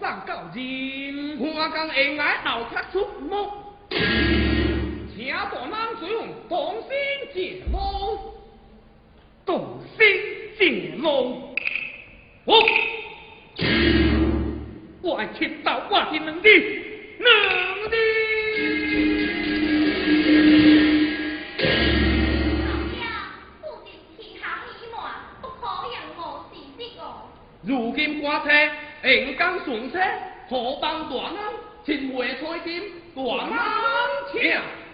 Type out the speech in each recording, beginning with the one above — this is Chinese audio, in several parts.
上高人，我讲应该闹出出目，请大人随用动心解路，动心解路。我，我听到我的能力，能力。如今官车，应当顺车，何帮大人亲会彩金，大人请。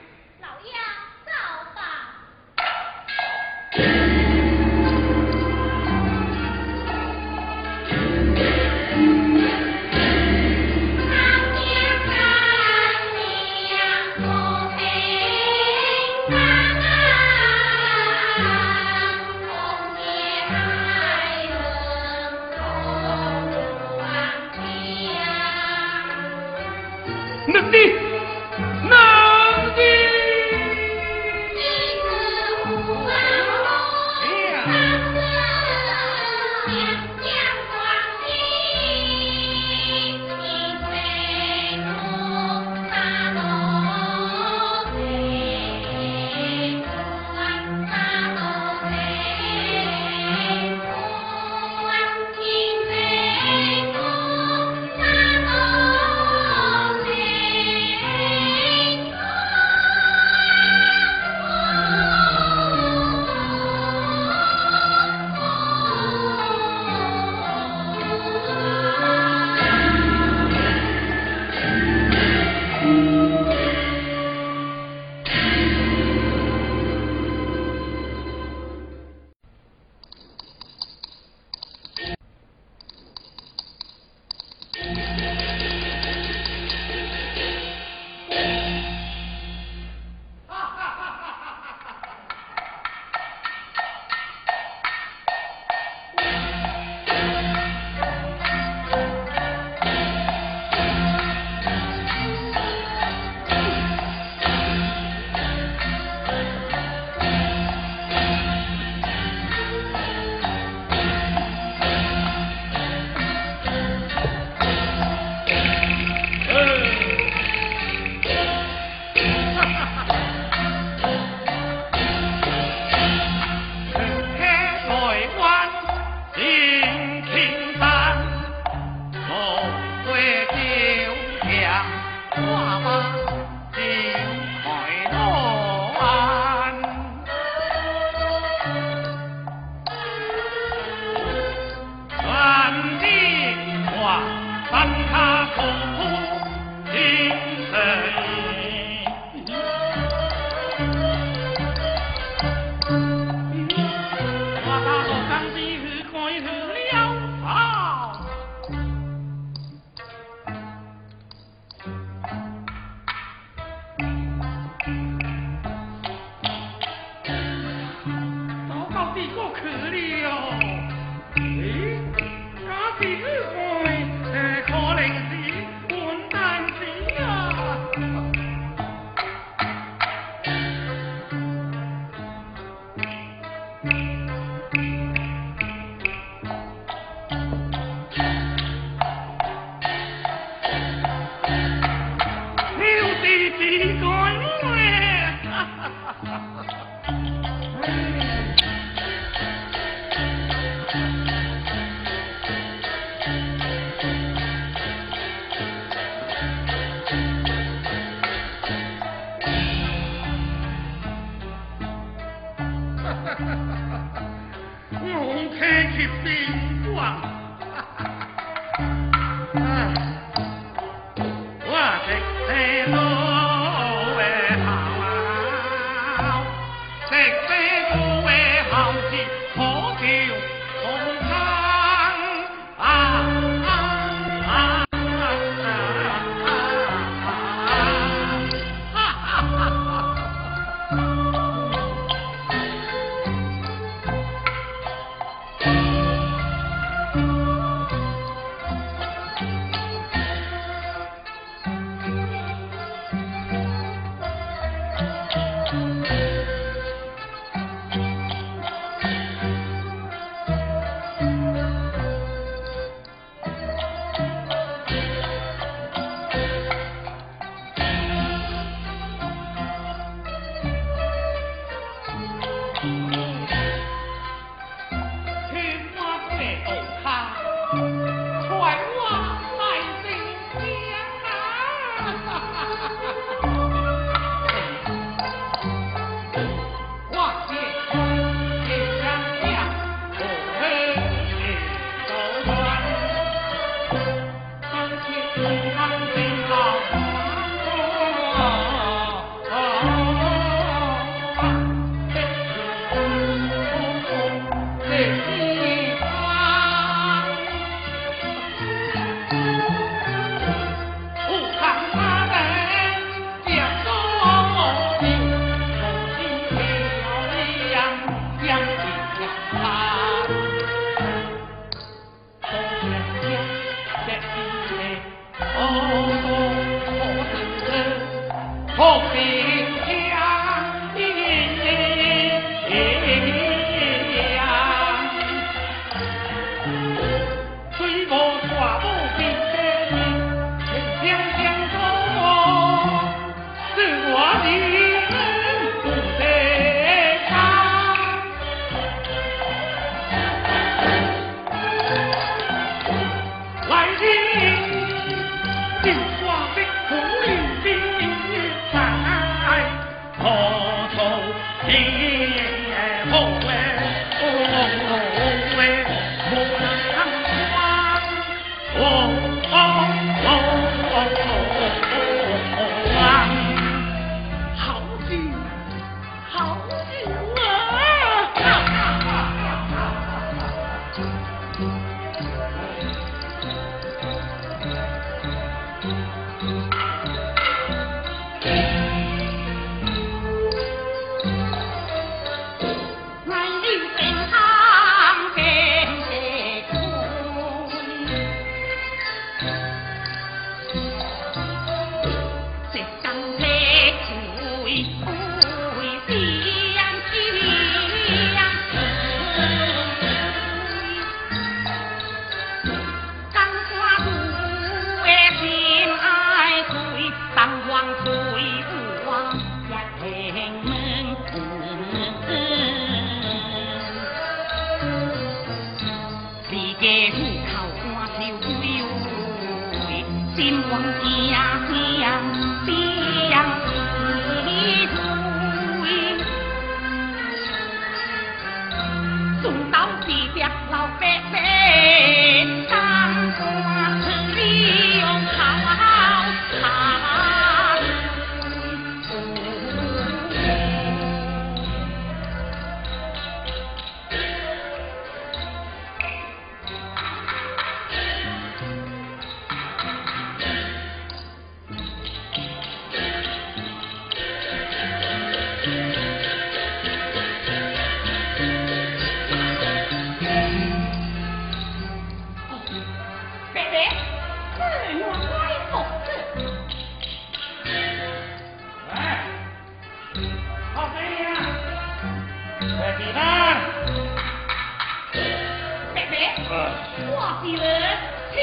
你，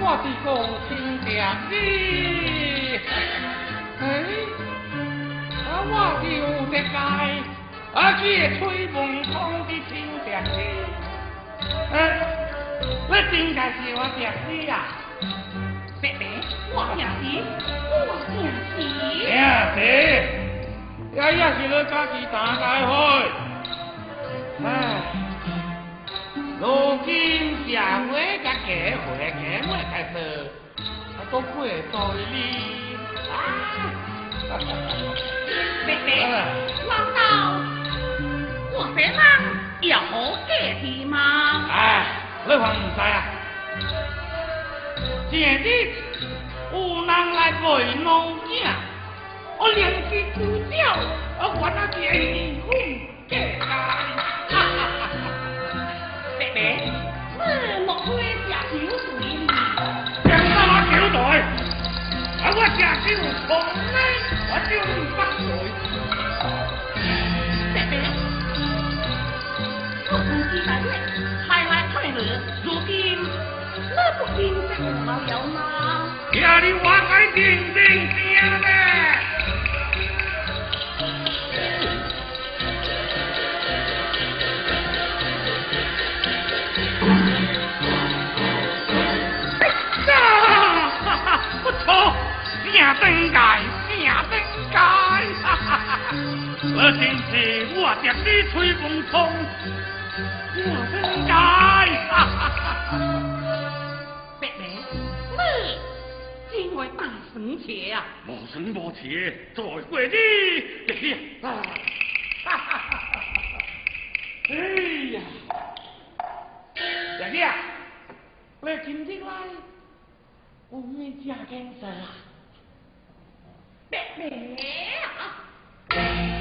我的讲亲爹你，哎，我是有一个，啊，去吹门风的亲爹你，哎，我真该是我爹你呀，爹爹，我爹你，我爹你，爹爹。也也是你家己担大祸。哎，如今社会甲社会社会开始，啊，都过在你啊。妹妹，难道我这人有好个的吗？哎，你还唔知啊？今日有人来陪侬行。我两只猪脚换了件衣服哈哈哈妹妹是有道理的讲到哪我家是有矿你吹风冲，我应该 啊！白，你真会大神气呀！无神无气，在怪你。哎呀，哈哈哈哈哈哈！哎呀，弟弟啊，今天来，我们家干啥？白白啊！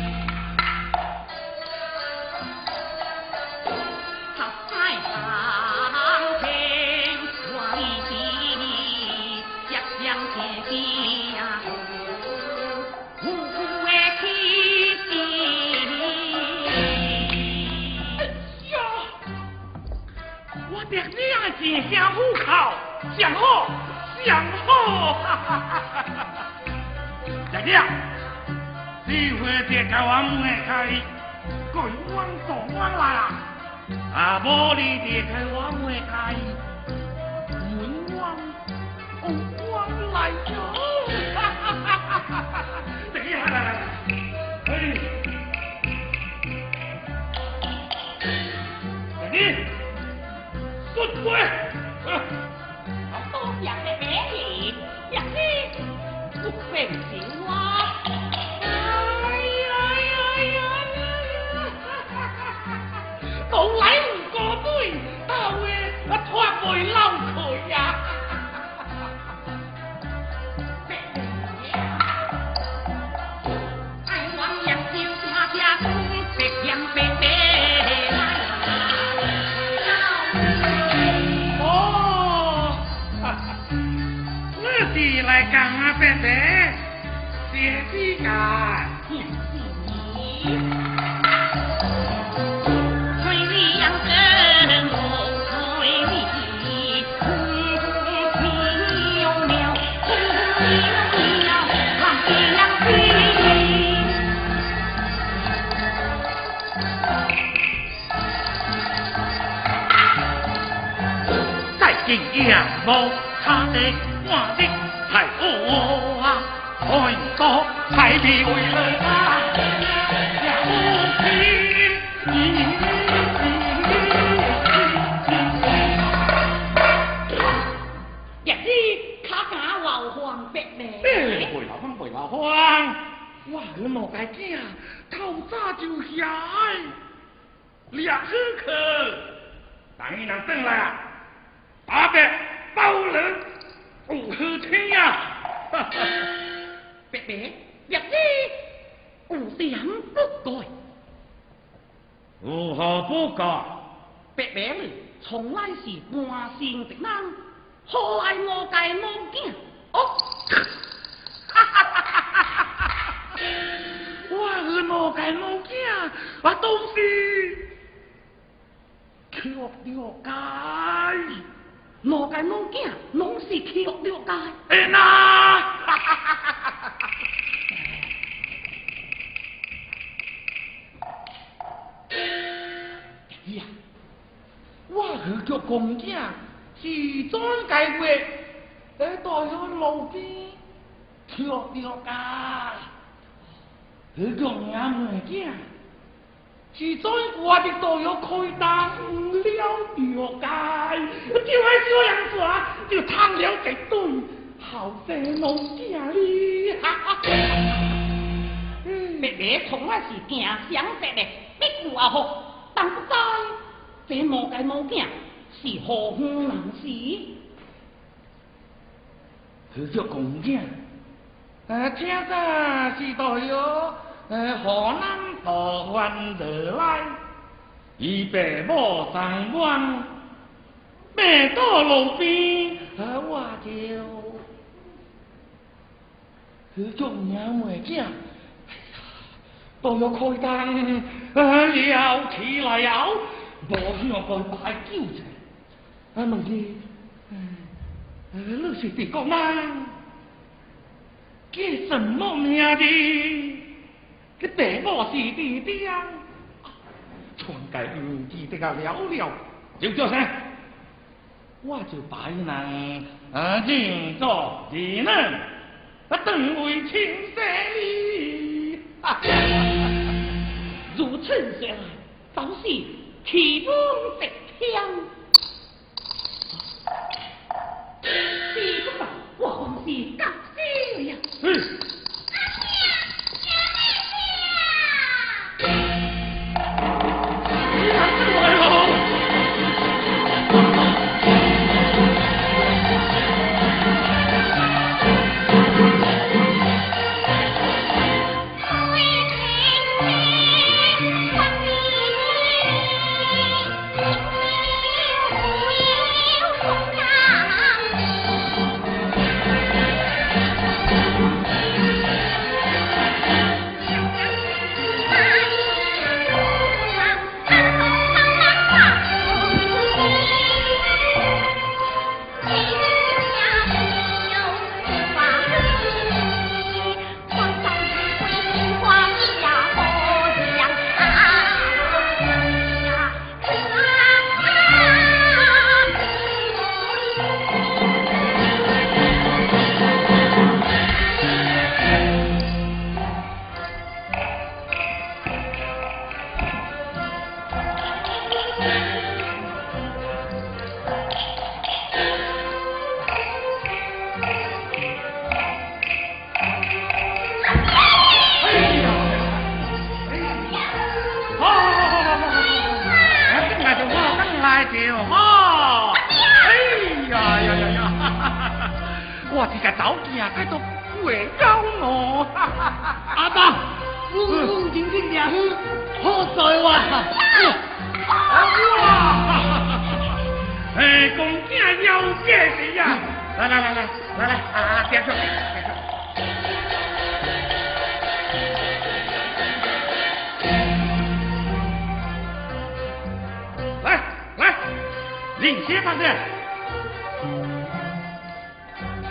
娘进香虎口，相好相好，哈哈哈哈哈！爹娘，这回爹叫我门开，各往左往来啊！啊，无你爹开我门开，门往往来哟，哈哈哈哈哈！滚！谢干。再见阳光，他的我的。太哦啊，太多太漂亮啊，不平。日子卡假老黄白嘞。哎，背老黄背老黄，哇，你莫惊，透早就下，俩好客，等你能等来啊，八百包人。不好听呀！伯伯，日子有点不改。如何不改？伯伯你从来是半生的人，何来我介无见？哦，哈哈哈哈哈哈！我是无介无见，我都是缺了解。我介我囝拢是去了解。哎呐！公囝，是专解决，在大学路边去了解，去叫俺妹囝。是在我的都有开当了了解，就爱这样做，就贪了一对好生老家哩。妹妹从来是惊想白的，必有阿好，但不知这无该无惊是何方人士？是叫公囝，呃，听着是都有。河南大湾而来，伊爸母上岸，爬到路边，我就去做娘妹子，哎呀，都要开灯，了起来了，无向佢摆酒菜，啊问你，你是地公人，叫什么名的？这地母是弟弟啊，全家唔记得个了了，就叫声，我就拜人啊认作义人，啊等为亲生哩。如此说来，就是奇风直香。是不是？我是高兴呀。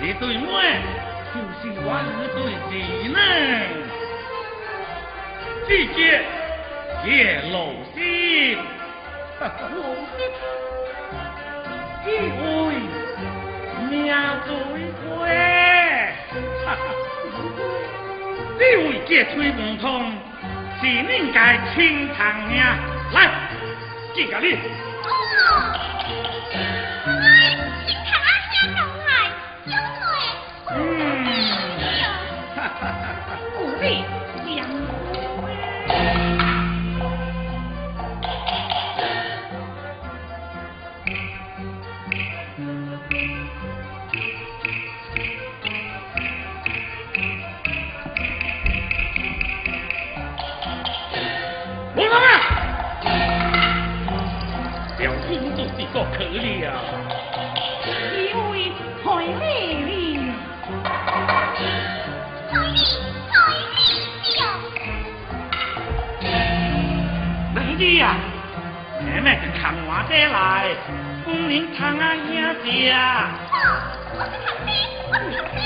这对妹就是我一对姐呢，姐姐谢老仙，老仙，名嘴哥，哈哈，你吹不通，是恁家清汤呀，来，敬个礼。来，风铃唱啊爷呀。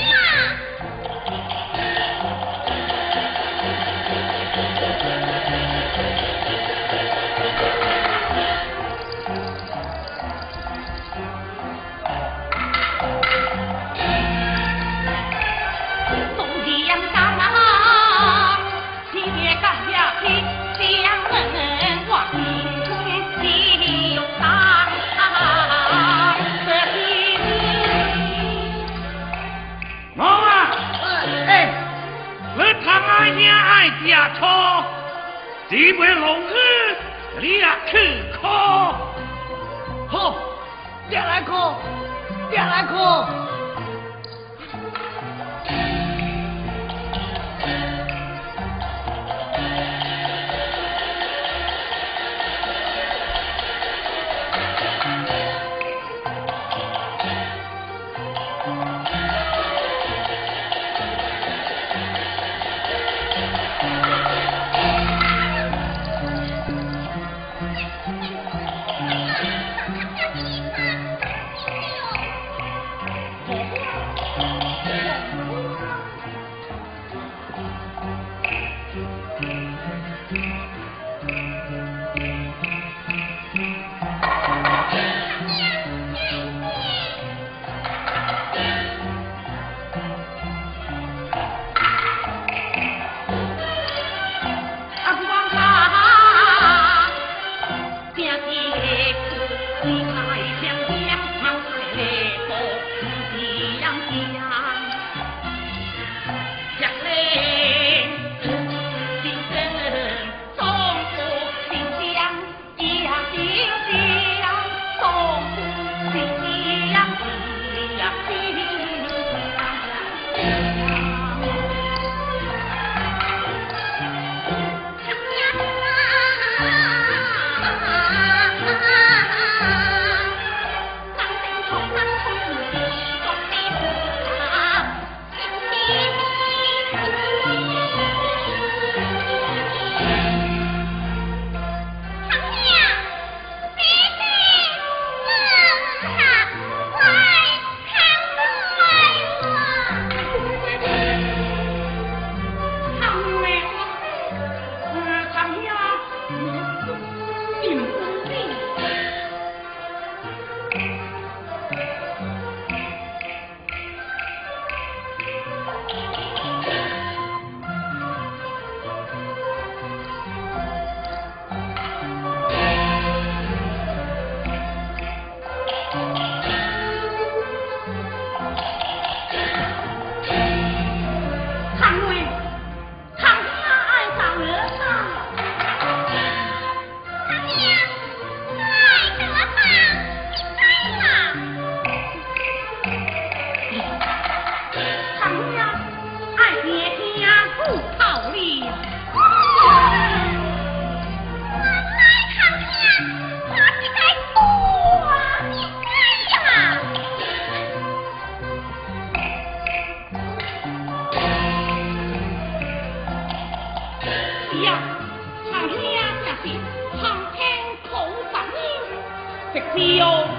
你不要聋 Thằng Nga thật là thằng keng thủ tấn, thật nhiều.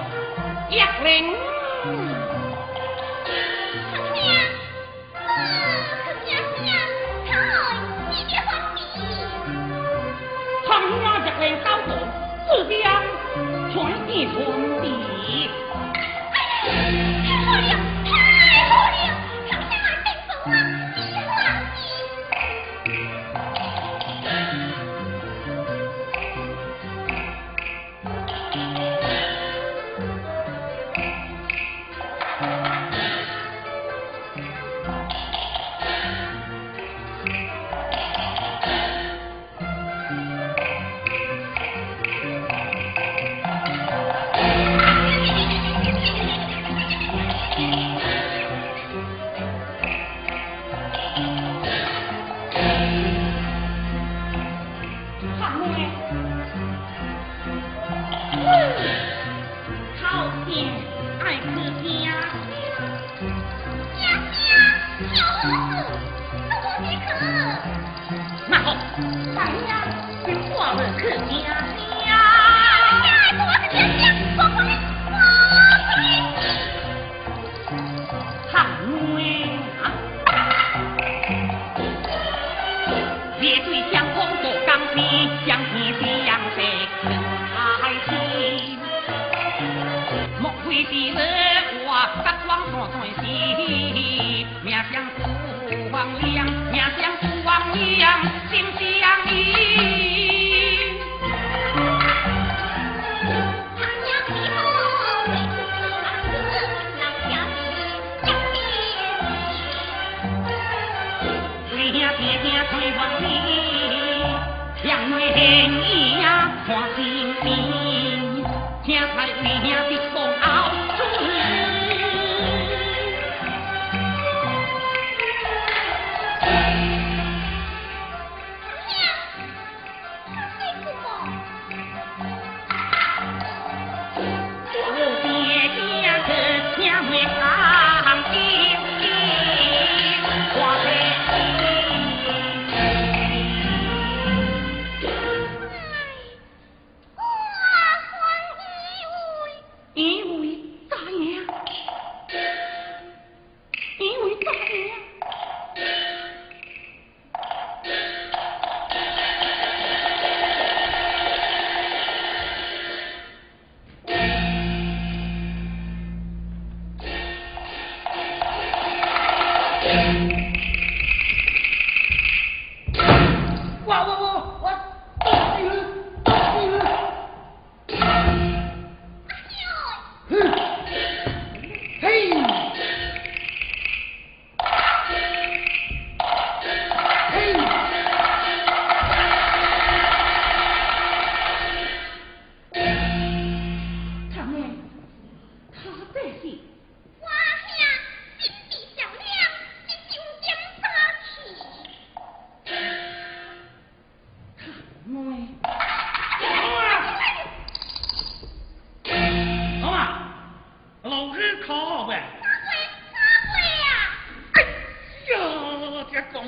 老公你可那好来呀给挂门看看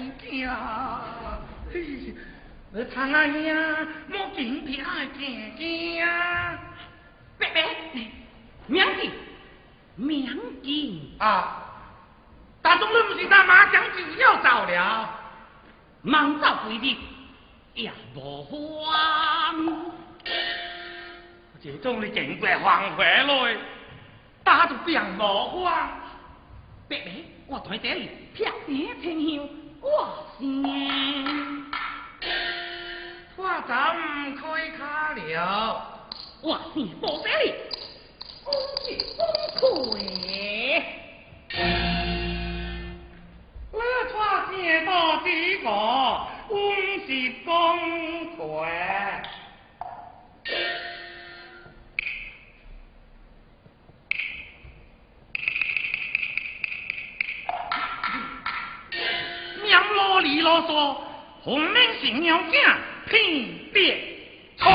哎呀，嘿，我苍啊我，莫惊怕，惊惊啊！白白，明字，明字啊！大中午不是打麻将就要走了，忙走归的也无慌。这种的尽管放回来，打住病无慌。白白，我同你这里劈山天香。我心，我怎开卡了？我心不在里，恭喜恭喜。我怕见到这个，恭喜恭喜。李啰嗦，红门新娘子，拼别错。